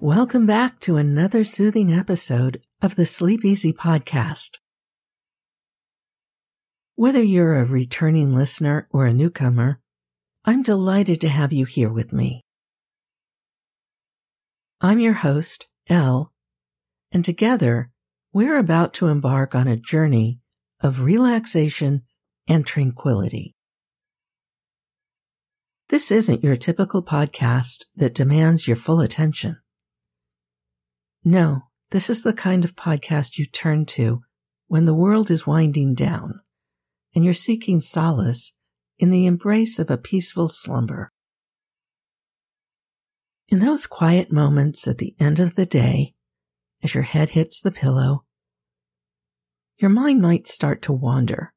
Welcome back to another soothing episode of the Sleep Easy podcast. Whether you're a returning listener or a newcomer, I'm delighted to have you here with me. I'm your host, Elle, and together we're about to embark on a journey of relaxation and tranquility. This isn't your typical podcast that demands your full attention. No, this is the kind of podcast you turn to when the world is winding down and you're seeking solace in the embrace of a peaceful slumber. In those quiet moments at the end of the day, as your head hits the pillow, your mind might start to wander.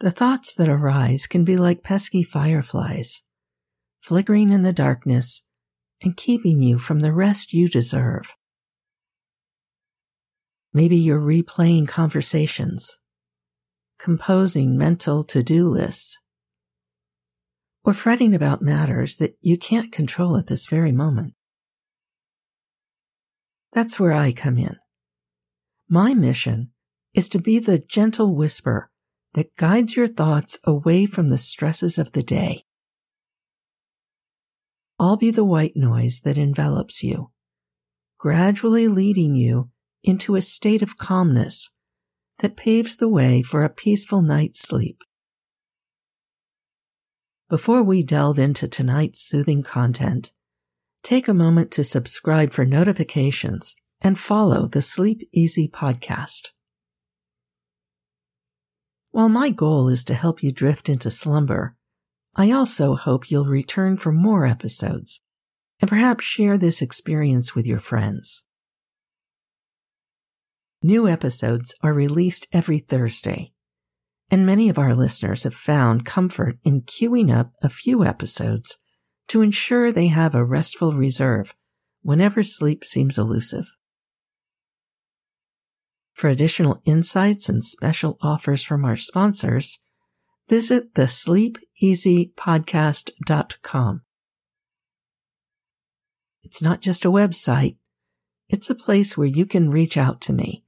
The thoughts that arise can be like pesky fireflies, flickering in the darkness and keeping you from the rest you deserve. Maybe you're replaying conversations, composing mental to do lists, or fretting about matters that you can't control at this very moment. That's where I come in. My mission is to be the gentle whisper that guides your thoughts away from the stresses of the day. I'll be the white noise that envelops you, gradually leading you into a state of calmness that paves the way for a peaceful night's sleep. Before we delve into tonight's soothing content, take a moment to subscribe for notifications and follow the Sleep Easy podcast. While my goal is to help you drift into slumber, I also hope you'll return for more episodes and perhaps share this experience with your friends. New episodes are released every Thursday, and many of our listeners have found comfort in queuing up a few episodes to ensure they have a restful reserve whenever sleep seems elusive. For additional insights and special offers from our sponsors, visit the sleepeasypodcast.com. It's not just a website. It's a place where you can reach out to me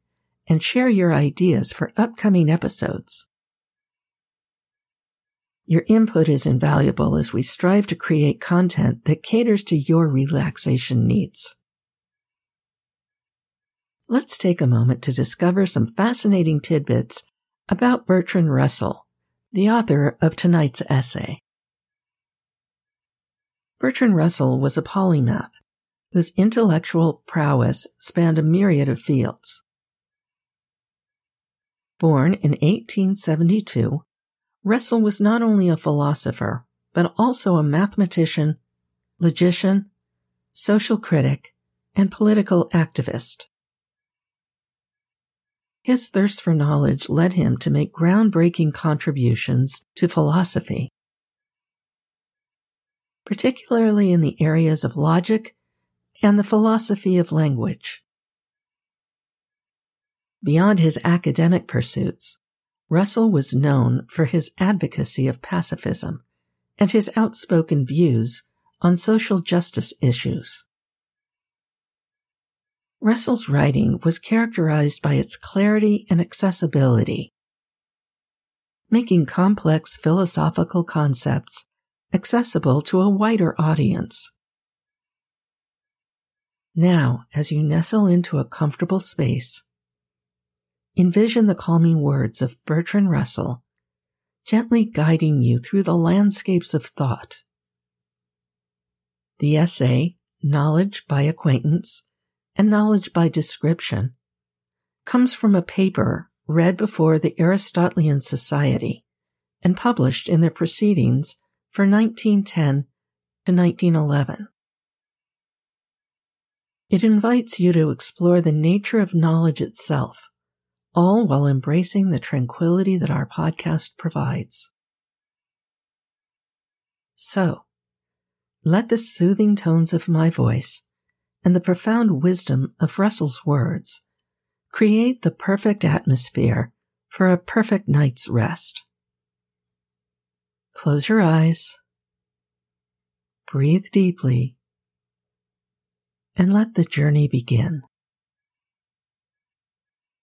and share your ideas for upcoming episodes. Your input is invaluable as we strive to create content that caters to your relaxation needs. Let's take a moment to discover some fascinating tidbits about Bertrand Russell, the author of tonight's essay. Bertrand Russell was a polymath whose intellectual prowess spanned a myriad of fields. Born in 1872, Russell was not only a philosopher, but also a mathematician, logician, social critic, and political activist. His thirst for knowledge led him to make groundbreaking contributions to philosophy, particularly in the areas of logic and the philosophy of language. Beyond his academic pursuits, Russell was known for his advocacy of pacifism and his outspoken views on social justice issues. Russell's writing was characterized by its clarity and accessibility, making complex philosophical concepts accessible to a wider audience. Now, as you nestle into a comfortable space, envision the calming words of Bertrand Russell gently guiding you through the landscapes of thought. The essay, Knowledge by Acquaintance, and knowledge by description comes from a paper read before the Aristotelian Society and published in their proceedings for 1910 to 1911. It invites you to explore the nature of knowledge itself, all while embracing the tranquility that our podcast provides. So, let the soothing tones of my voice and the profound wisdom of Russell's words create the perfect atmosphere for a perfect night's rest. Close your eyes, breathe deeply, and let the journey begin.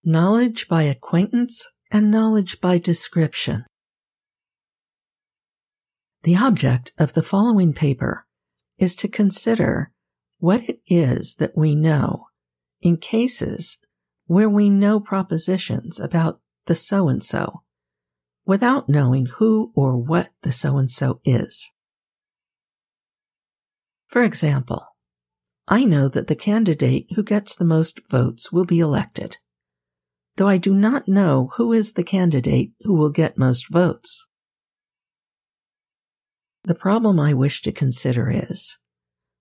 Knowledge by acquaintance and knowledge by description. The object of the following paper is to consider what it is that we know in cases where we know propositions about the so and so without knowing who or what the so and so is. For example, I know that the candidate who gets the most votes will be elected, though I do not know who is the candidate who will get most votes. The problem I wish to consider is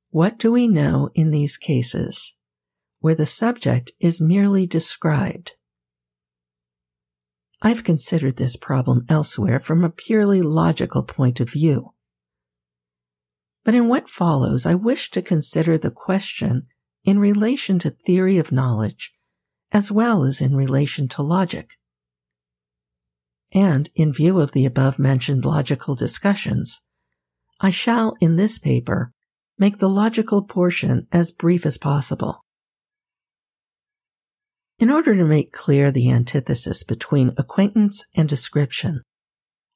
what do we know in these cases where the subject is merely described? I've considered this problem elsewhere from a purely logical point of view. But in what follows, I wish to consider the question in relation to theory of knowledge as well as in relation to logic. And in view of the above mentioned logical discussions, I shall in this paper make the logical portion as brief as possible. In order to make clear the antithesis between acquaintance and description,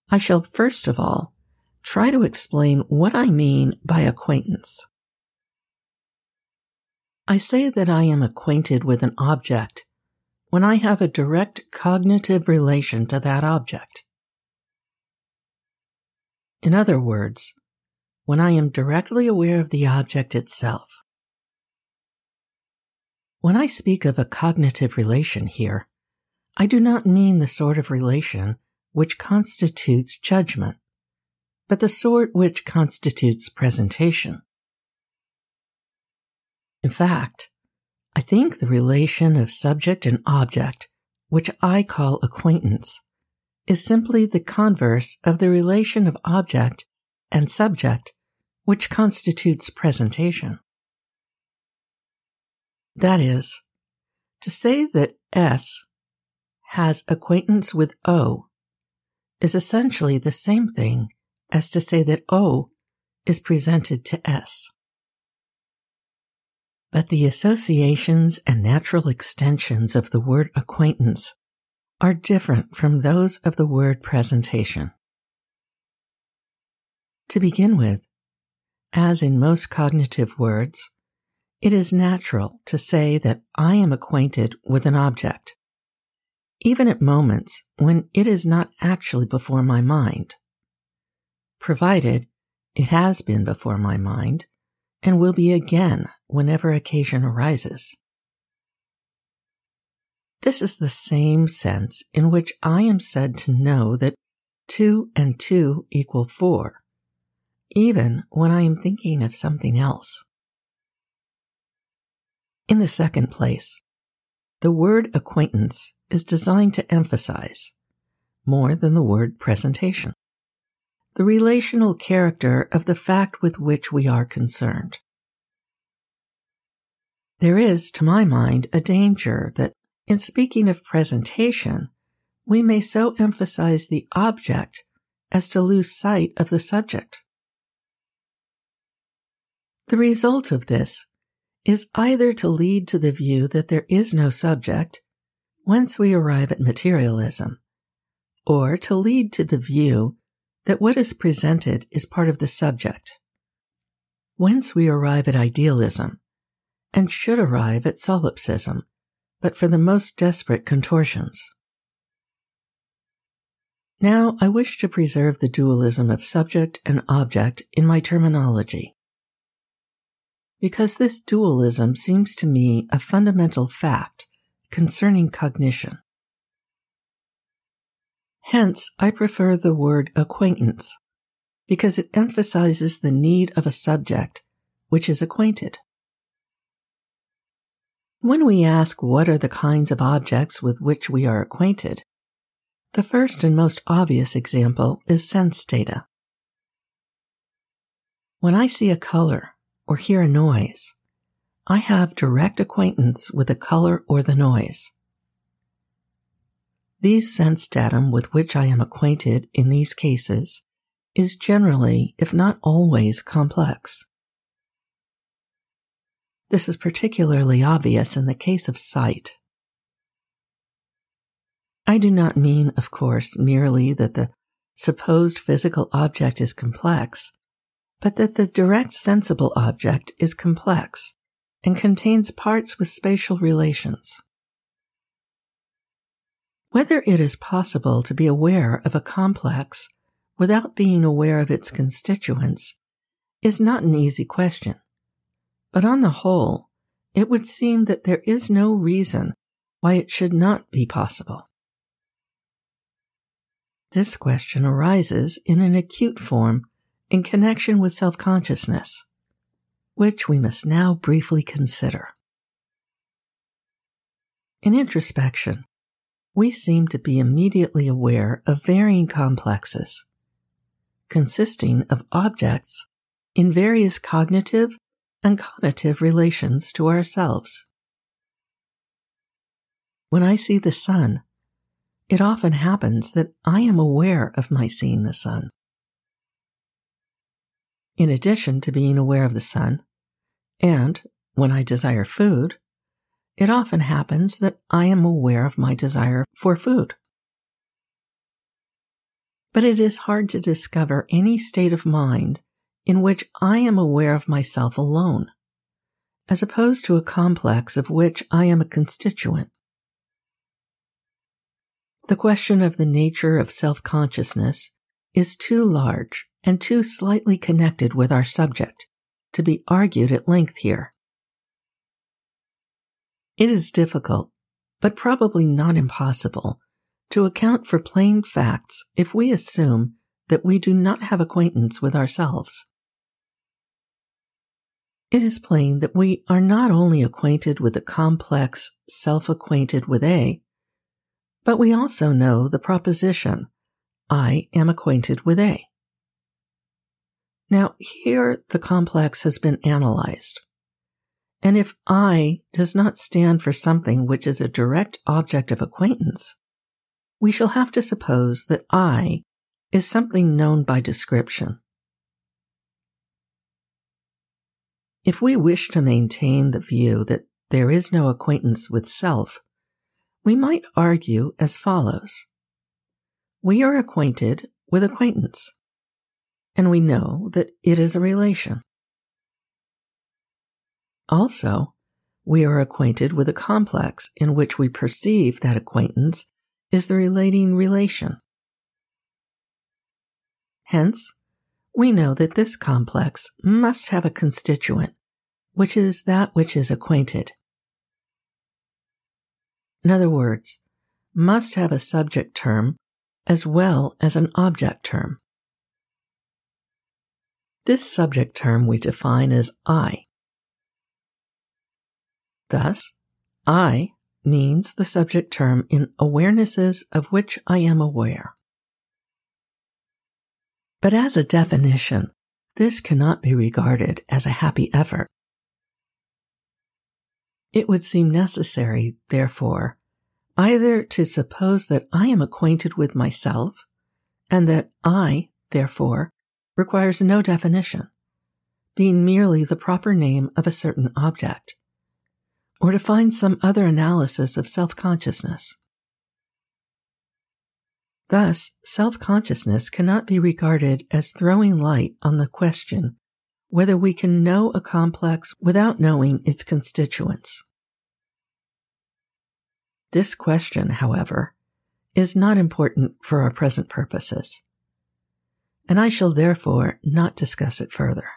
I shall first of all try to explain what I mean by acquaintance. I say that I am acquainted with an object when I have a direct cognitive relation to that object. In other words, when I am directly aware of the object itself. When I speak of a cognitive relation here, I do not mean the sort of relation which constitutes judgment, but the sort which constitutes presentation. In fact, I think the relation of subject and object, which I call acquaintance, is simply the converse of the relation of object and subject, which constitutes presentation. That is, to say that S has acquaintance with O is essentially the same thing as to say that O is presented to S. But the associations and natural extensions of the word acquaintance are different from those of the word presentation. To begin with, as in most cognitive words, it is natural to say that I am acquainted with an object, even at moments when it is not actually before my mind, provided it has been before my mind and will be again whenever occasion arises. This is the same sense in which I am said to know that 2 and 2 equal 4 even when I am thinking of something else. In the second place, the word acquaintance is designed to emphasize, more than the word presentation, the relational character of the fact with which we are concerned. There is, to my mind, a danger that in speaking of presentation, we may so emphasize the object as to lose sight of the subject. The result of this is either to lead to the view that there is no subject, whence we arrive at materialism, or to lead to the view that what is presented is part of the subject, whence we arrive at idealism, and should arrive at solipsism, but for the most desperate contortions. Now I wish to preserve the dualism of subject and object in my terminology because this dualism seems to me a fundamental fact concerning cognition. Hence, I prefer the word acquaintance because it emphasizes the need of a subject which is acquainted. When we ask what are the kinds of objects with which we are acquainted, the first and most obvious example is sense data. When I see a color, or hear a noise, I have direct acquaintance with the color or the noise. These sense datum with which I am acquainted in these cases is generally, if not always, complex. This is particularly obvious in the case of sight. I do not mean, of course, merely that the supposed physical object is complex, but that the direct sensible object is complex and contains parts with spatial relations. Whether it is possible to be aware of a complex without being aware of its constituents is not an easy question. But on the whole, it would seem that there is no reason why it should not be possible. This question arises in an acute form in connection with self consciousness, which we must now briefly consider. In introspection, we seem to be immediately aware of varying complexes, consisting of objects in various cognitive and conative relations to ourselves. When I see the sun, it often happens that I am aware of my seeing the sun. In addition to being aware of the sun, and when I desire food, it often happens that I am aware of my desire for food. But it is hard to discover any state of mind in which I am aware of myself alone, as opposed to a complex of which I am a constituent. The question of the nature of self consciousness is too large and too slightly connected with our subject to be argued at length here. It is difficult, but probably not impossible, to account for plain facts if we assume that we do not have acquaintance with ourselves. It is plain that we are not only acquainted with the complex self acquainted with A, but we also know the proposition, I am acquainted with A. Now, here the complex has been analyzed. And if I does not stand for something which is a direct object of acquaintance, we shall have to suppose that I is something known by description. If we wish to maintain the view that there is no acquaintance with self, we might argue as follows. We are acquainted with acquaintance, and we know that it is a relation. Also, we are acquainted with a complex in which we perceive that acquaintance is the relating relation. Hence, we know that this complex must have a constituent, which is that which is acquainted. In other words, must have a subject term as well as an object term. This subject term we define as I. Thus, I means the subject term in awarenesses of which I am aware. But as a definition, this cannot be regarded as a happy effort. It would seem necessary, therefore, either to suppose that I am acquainted with myself, and that I, therefore, requires no definition, being merely the proper name of a certain object or to find some other analysis of self consciousness. Thus, self consciousness cannot be regarded as throwing light on the question whether we can know a complex without knowing its constituents. This question, however, is not important for our present purposes, and I shall therefore not discuss it further.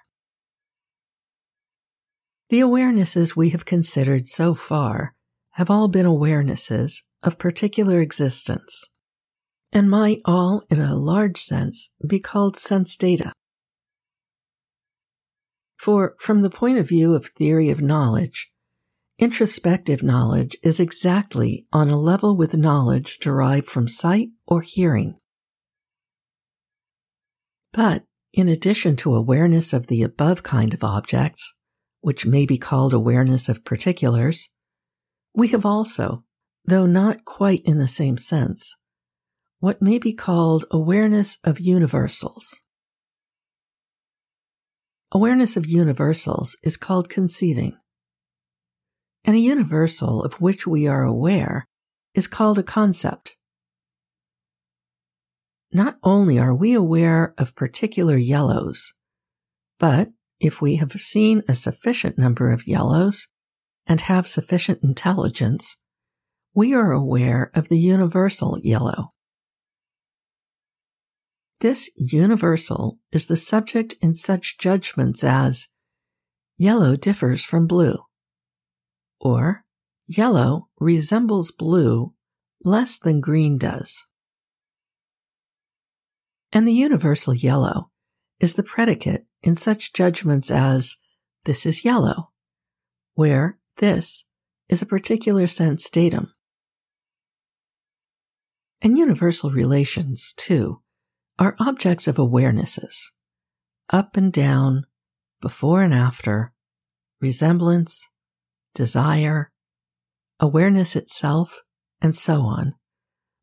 The awarenesses we have considered so far have all been awarenesses of particular existents and might all, in a large sense, be called sense data. For, from the point of view of theory of knowledge, introspective knowledge is exactly on a level with knowledge derived from sight or hearing. But, in addition to awareness of the above kind of objects, which may be called awareness of particulars, we have also, though not quite in the same sense, what may be called awareness of universals. Awareness of universals is called conceiving. And a universal of which we are aware is called a concept. Not only are we aware of particular yellows, but if we have seen a sufficient number of yellows and have sufficient intelligence, we are aware of the universal yellow. This universal is the subject in such judgments as yellow differs from blue, or yellow resembles blue less than green does. And the universal yellow is the predicate in such judgments as this is yellow, where this is a particular sense datum. And universal relations, too, are objects of awarenesses up and down, before and after, resemblance, desire, awareness itself, and so on,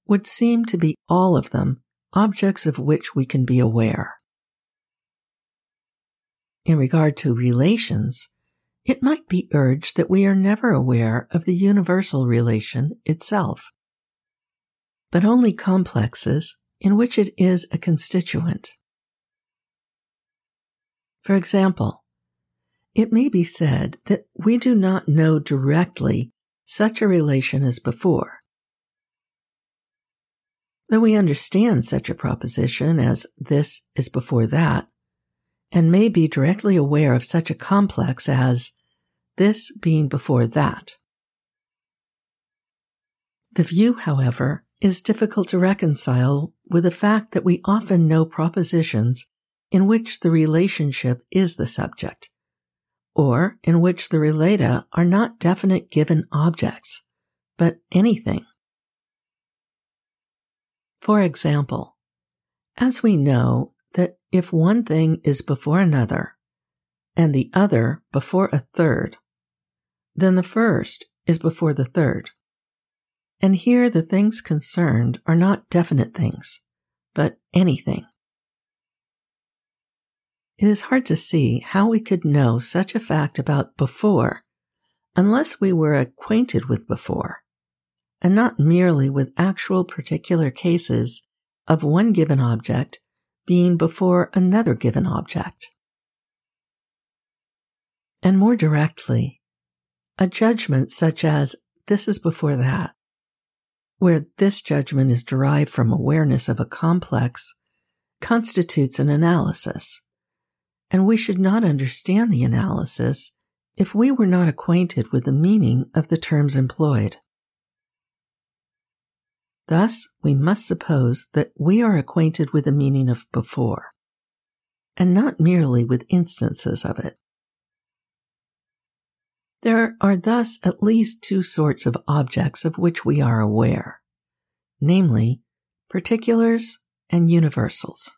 would seem to be all of them objects of which we can be aware. In regard to relations, it might be urged that we are never aware of the universal relation itself, but only complexes in which it is a constituent. For example, it may be said that we do not know directly such a relation as before. Though we understand such a proposition as this is before that, and may be directly aware of such a complex as this being before that. The view, however, is difficult to reconcile with the fact that we often know propositions in which the relationship is the subject, or in which the relata are not definite given objects, but anything. For example, as we know that if one thing is before another, and the other before a third, then the first is before the third. And here the things concerned are not definite things, but anything. It is hard to see how we could know such a fact about before unless we were acquainted with before, and not merely with actual particular cases of one given object being before another given object. And more directly, a judgment such as this is before that, where this judgment is derived from awareness of a complex, constitutes an analysis, and we should not understand the analysis if we were not acquainted with the meaning of the terms employed. Thus, we must suppose that we are acquainted with the meaning of before, and not merely with instances of it. There are thus at least two sorts of objects of which we are aware, namely, particulars and universals.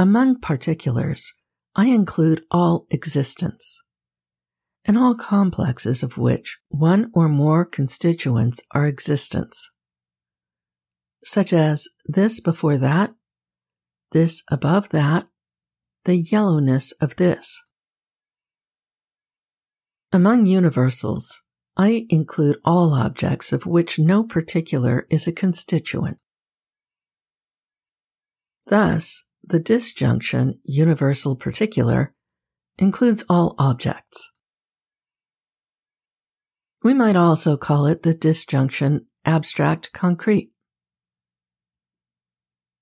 Among particulars, I include all existents, and all complexes of which one or more constituents are existents, such as this before that, this above that, the yellowness of this. Among universals, I include all objects of which no particular is a constituent. Thus, the disjunction universal particular includes all objects. We might also call it the disjunction abstract concrete.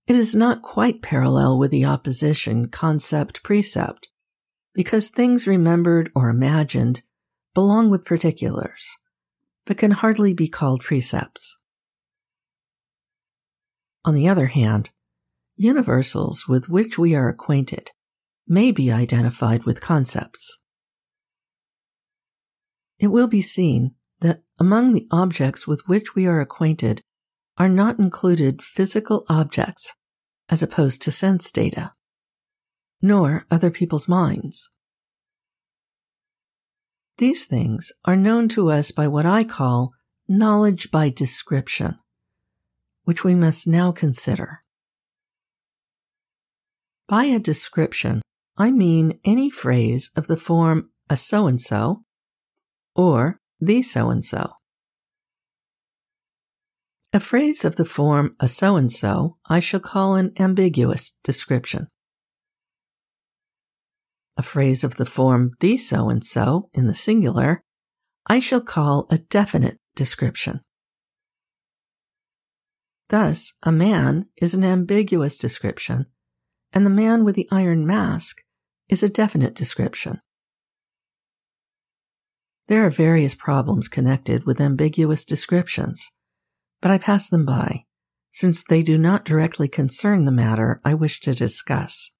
It is not quite parallel with the opposition concept percept because things remembered or imagined belong with particulars, but can hardly be called percepts. On the other hand, universals with which we are acquainted may be identified with concepts it will be seen that among the objects with which we are acquainted are not included physical objects as opposed to sense data, nor other people's minds, These things are known to us by what I call knowledge by description, which we must now consider. By a description, I mean any phrase of the form a so and so or the so and so. A phrase of the form a so and so I shall call an ambiguous description. A phrase of the form the so and so in the singular I shall call a definite description. Thus, a man is an ambiguous description, and the man with the iron mask is a definite description. There are various problems connected with ambiguous descriptions, but I pass them by, since they do not directly concern the matter I wish to discuss.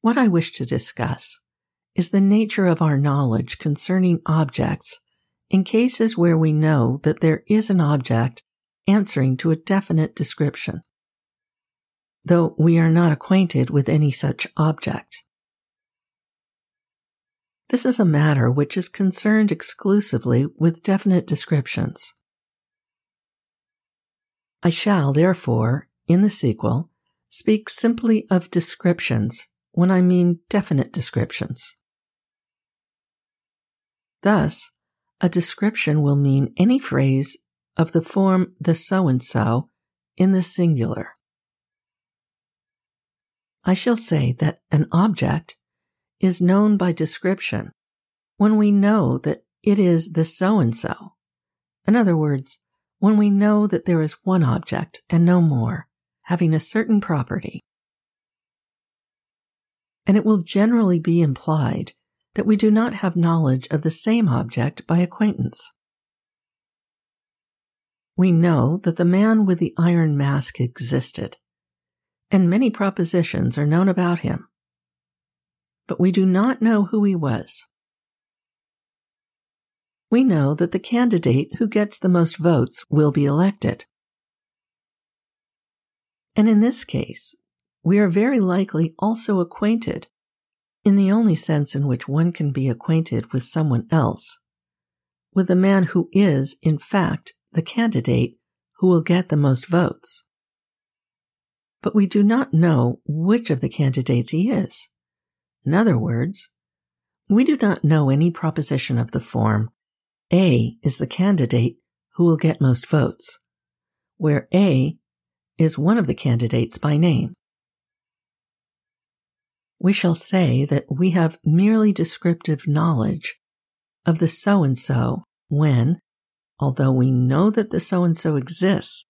What I wish to discuss is the nature of our knowledge concerning objects in cases where we know that there is an object answering to a definite description, though we are not acquainted with any such object. This is a matter which is concerned exclusively with definite descriptions. I shall, therefore, in the sequel, speak simply of descriptions when I mean definite descriptions. Thus, a description will mean any phrase of the form the so and so in the singular. I shall say that an object is known by description when we know that it is the so and so. In other words, when we know that there is one object and no more having a certain property. And it will generally be implied that we do not have knowledge of the same object by acquaintance. We know that the man with the iron mask existed, and many propositions are known about him but we do not know who he was. We know that the candidate who gets the most votes will be elected. And in this case, we are very likely also acquainted, in the only sense in which one can be acquainted with someone else, with the man who is, in fact, the candidate who will get the most votes. But we do not know which of the candidates he is. In other words, we do not know any proposition of the form A is the candidate who will get most votes, where A is one of the candidates by name. We shall say that we have merely descriptive knowledge of the so and so when, although we know that the so and so exists,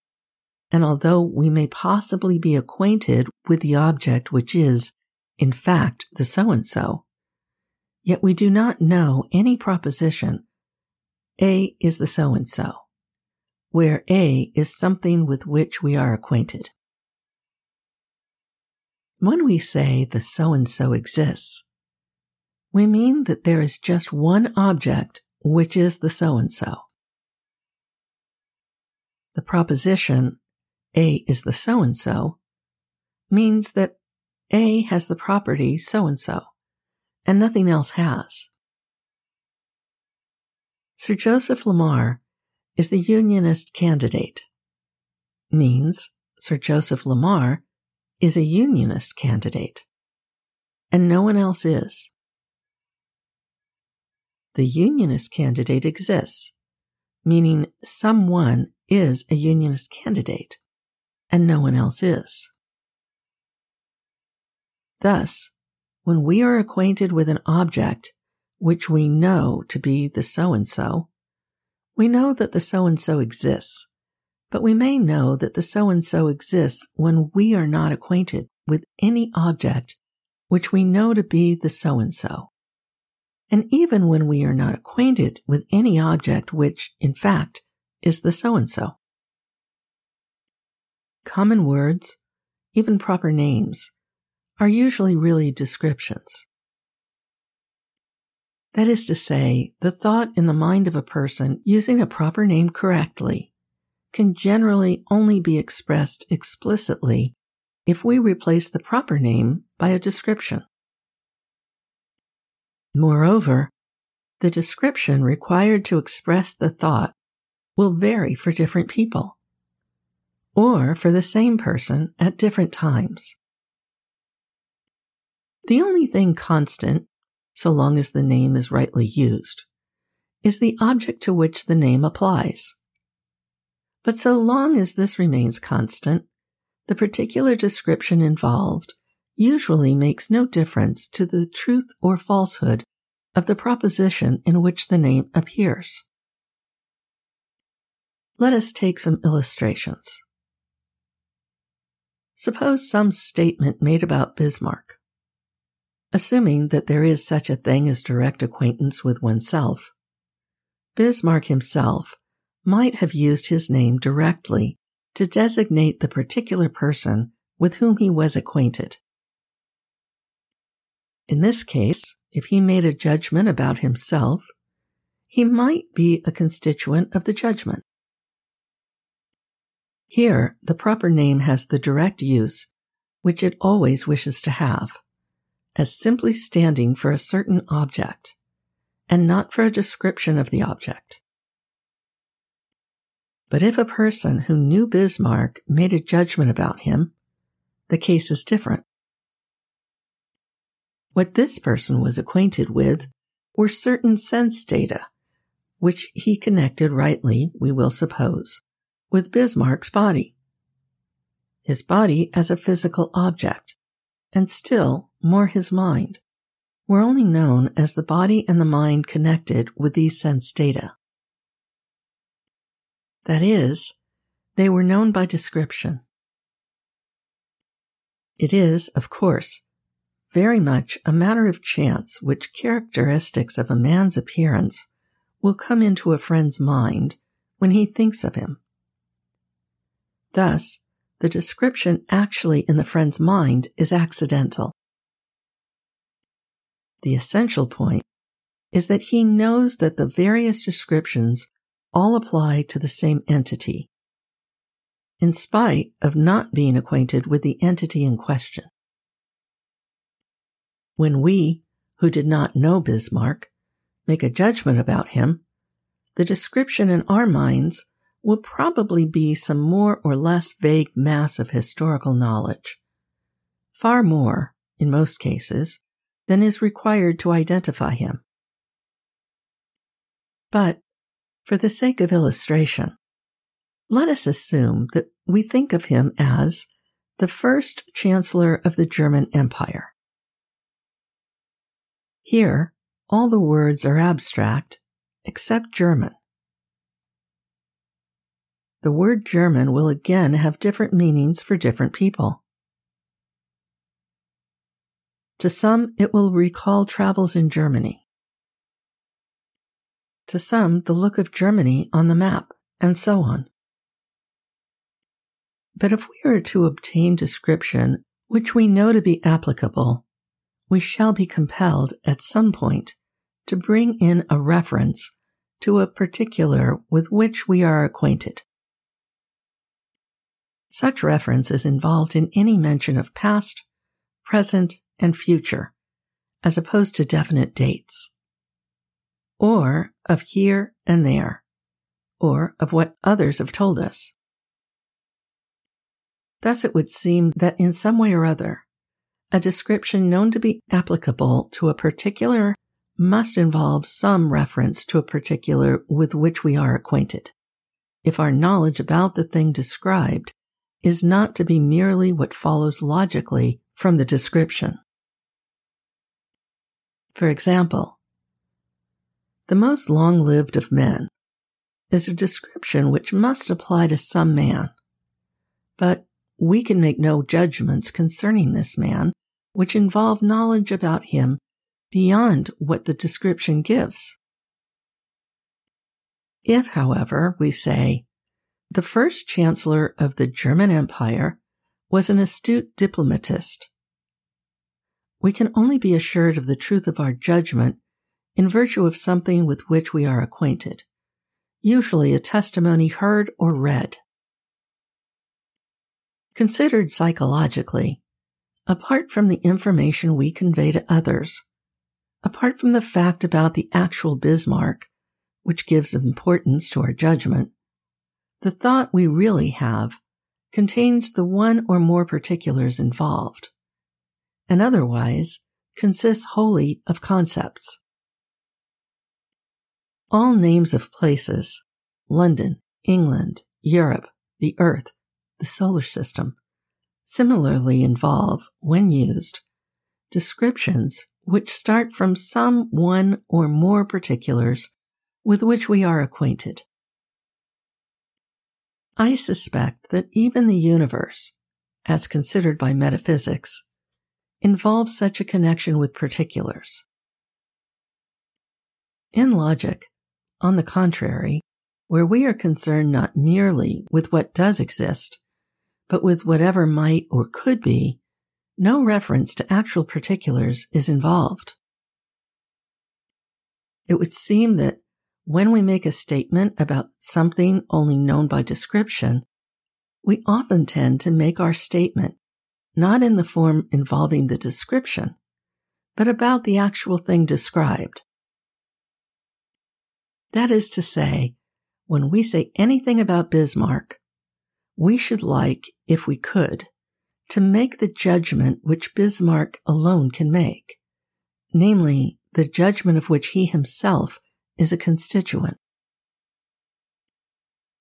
and although we may possibly be acquainted with the object which is in fact, the so and so. Yet we do not know any proposition A is the so and so, where A is something with which we are acquainted. When we say the so and so exists, we mean that there is just one object which is the so and so. The proposition A is the so and so means that a has the property so and so, and nothing else has. Sir Joseph Larmor is the Unionist candidate. Means Sir Joseph Larmor is a Unionist candidate, and no one else is. The Unionist candidate exists, meaning someone is a Unionist candidate, and no one else is. Thus, when we are acquainted with an object which we know to be the so and so, we know that the so and so exists, but we may know that the so and so exists when we are not acquainted with any object which we know to be the so and so. And even when we are not acquainted with any object which, in fact, is the so and so. Common words, even proper names, are usually really descriptions. That is to say, the thought in the mind of a person using a proper name correctly can generally only be expressed explicitly if we replace the proper name by a description. Moreover, the description required to express the thought will vary for different people, or for the same person at different times. The only thing constant, so long as the name is rightly used, is the object to which the name applies. But so long as this remains constant, the particular description involved usually makes no difference to the truth or falsehood of the proposition in which the name appears. Let us take some illustrations. Suppose some statement made about Bismarck. Assuming that there is such a thing as direct acquaintance with oneself, Bismarck himself might have used his name directly to designate the particular person with whom he was acquainted. In this case, if he made a judgment about himself, he might be a constituent of the judgment. Here, the proper name has the direct use which it always wishes to have, as simply standing for a certain object, and not for a description of the object. But if a person who knew Bismarck made a judgment about him, the case is different. What this person was acquainted with were certain sense data, which he connected rightly, we will suppose, with Bismarck's body. His body as a physical object, and still more his mind, were only known as the body and the mind connected with these sense data. That is, they were known by description. It is, of course, very much a matter of chance which characteristics of a man's appearance will come into a friend's mind when he thinks of him. Thus, the description actually in the friend's mind is accidental. The essential point is that he knows that the various descriptions all apply to the same entity, in spite of not being acquainted with the entity in question. When we, who did not know Bismarck, make a judgment about him, the description in our minds will probably be some more or less vague mass of historical knowledge. Far more, in most cases, than is required to identify him. But, for the sake of illustration, let us assume that we think of him as the first Chancellor of the German Empire. Here, all the words are abstract except German. The word German will again have different meanings for different people. To some, it will recall travels in Germany. To some, the look of Germany on the map, and so on. But if we are to obtain description which we know to be applicable we shall be compelled at some point to bring in a reference to a particular with which we are acquainted. Such reference is involved in any mention of past, present, and future, as opposed to definite dates, or of here and there, or of what others have told us. Thus, it would seem that in some way or other, a description known to be applicable to a particular must involve some reference to a particular with which we are acquainted. If our knowledge about the thing described is not to be merely what follows logically from the description. For example, the most long lived of men is a description which must apply to some man, but we can make no judgments concerning this man which involve knowledge about him beyond what the description gives. If, however, we say, the first chancellor of the German Empire was an astute diplomatist, we can only be assured of the truth of our judgment in virtue of something with which we are acquainted, usually a testimony heard or read. Considered psychologically, apart from the information we convey to others, apart from the fact about the actual Bismarck, which gives importance to our judgment, the thought we really have contains the one or more particulars involved, and otherwise consists wholly of concepts. All names of places, London, England, Europe, the Earth, the solar system, similarly involve, when used, descriptions which start from some one or more particulars with which we are acquainted. I suspect that even the universe, as considered by metaphysics, involves such a connection with particulars. In logic, on the contrary, where we are concerned not merely with what does exist, but with whatever might or could be, no reference to actual particulars is involved. It would seem that when we make a statement about something only known by description, we often tend to make our statement not in the form involving the description, but about the actual thing described. That is to say, when we say anything about Bismarck, we should like, if we could, to make the judgment which Bismarck alone can make, namely, the judgment of which he himself is a constituent.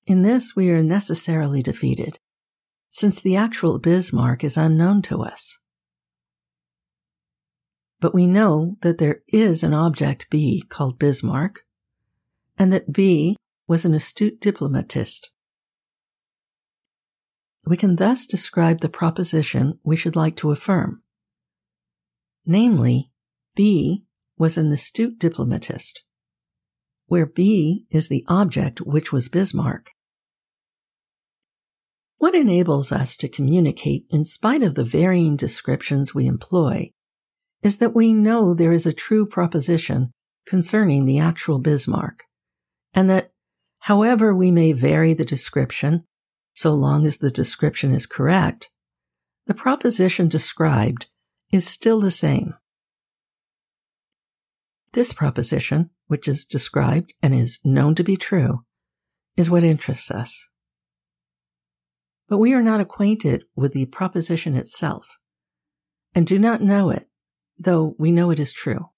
In this, we are necessarily defeated, since the actual Bismarck is unknown to us. But we know that there is an object B called Bismarck, and that B was an astute diplomatist. We can thus describe the proposition we should like to affirm. Namely, B was an astute diplomatist where B is the object which was Bismarck. What enables us to communicate in spite of the varying descriptions we employ is that we know there is a true proposition concerning the actual Bismarck, and that however we may vary the description, so long as the description is correct, the proposition described is still the same. This proposition, which is described and is known to be true, is what interests us. But we are not acquainted with the proposition itself and do not know it, though we know it is true.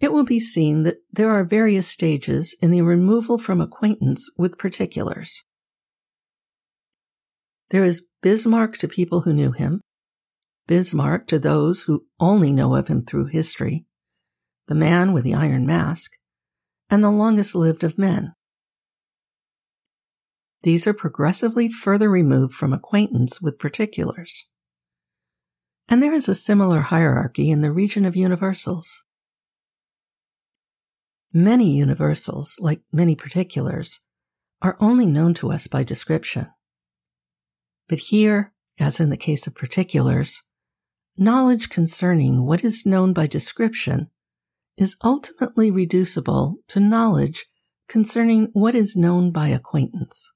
It will be seen that there are various stages in the removal from acquaintance with particulars. There is Bismarck to people who knew him, Bismarck to those who only know of him through history, the man with the iron mask, and the longest lived of men. These are progressively further removed from acquaintance with particulars. And there is a similar hierarchy in the region of universals. Many universals, like many particulars, are only known to us by description. But here, as in the case of particulars, knowledge concerning what is known by description is ultimately reducible to knowledge concerning what is known by acquaintance.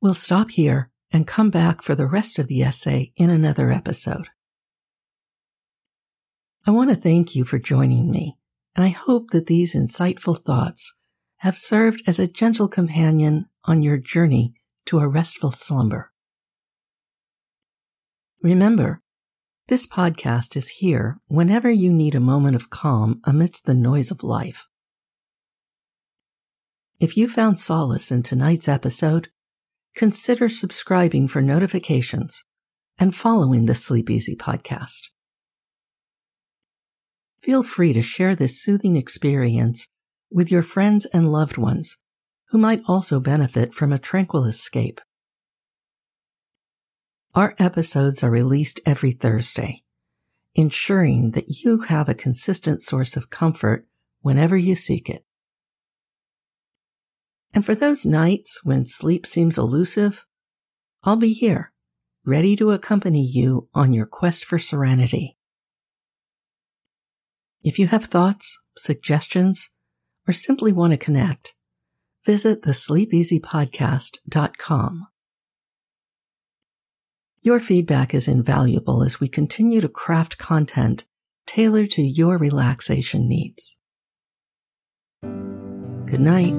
We'll stop here and come back for the rest of the essay in another episode. I want to thank you for joining me, and I hope that these insightful thoughts have served as a gentle companion on your journey to a restful slumber. Remember, this podcast is here whenever you need a moment of calm amidst the noise of life. If you found solace in tonight's episode, consider subscribing for notifications and following the Sleep Easy podcast. Feel free to share this soothing experience with your friends and loved ones who might also benefit from a tranquil escape. Our episodes are released every Thursday, ensuring that you have a consistent source of comfort whenever you seek it. And for those nights when sleep seems elusive, I'll be here, ready to accompany you on your quest for serenity. If you have thoughts, suggestions, or simply want to connect, visit the sleepeasypodcast.com. Your feedback is invaluable as we continue to craft content tailored to your relaxation needs. Good night.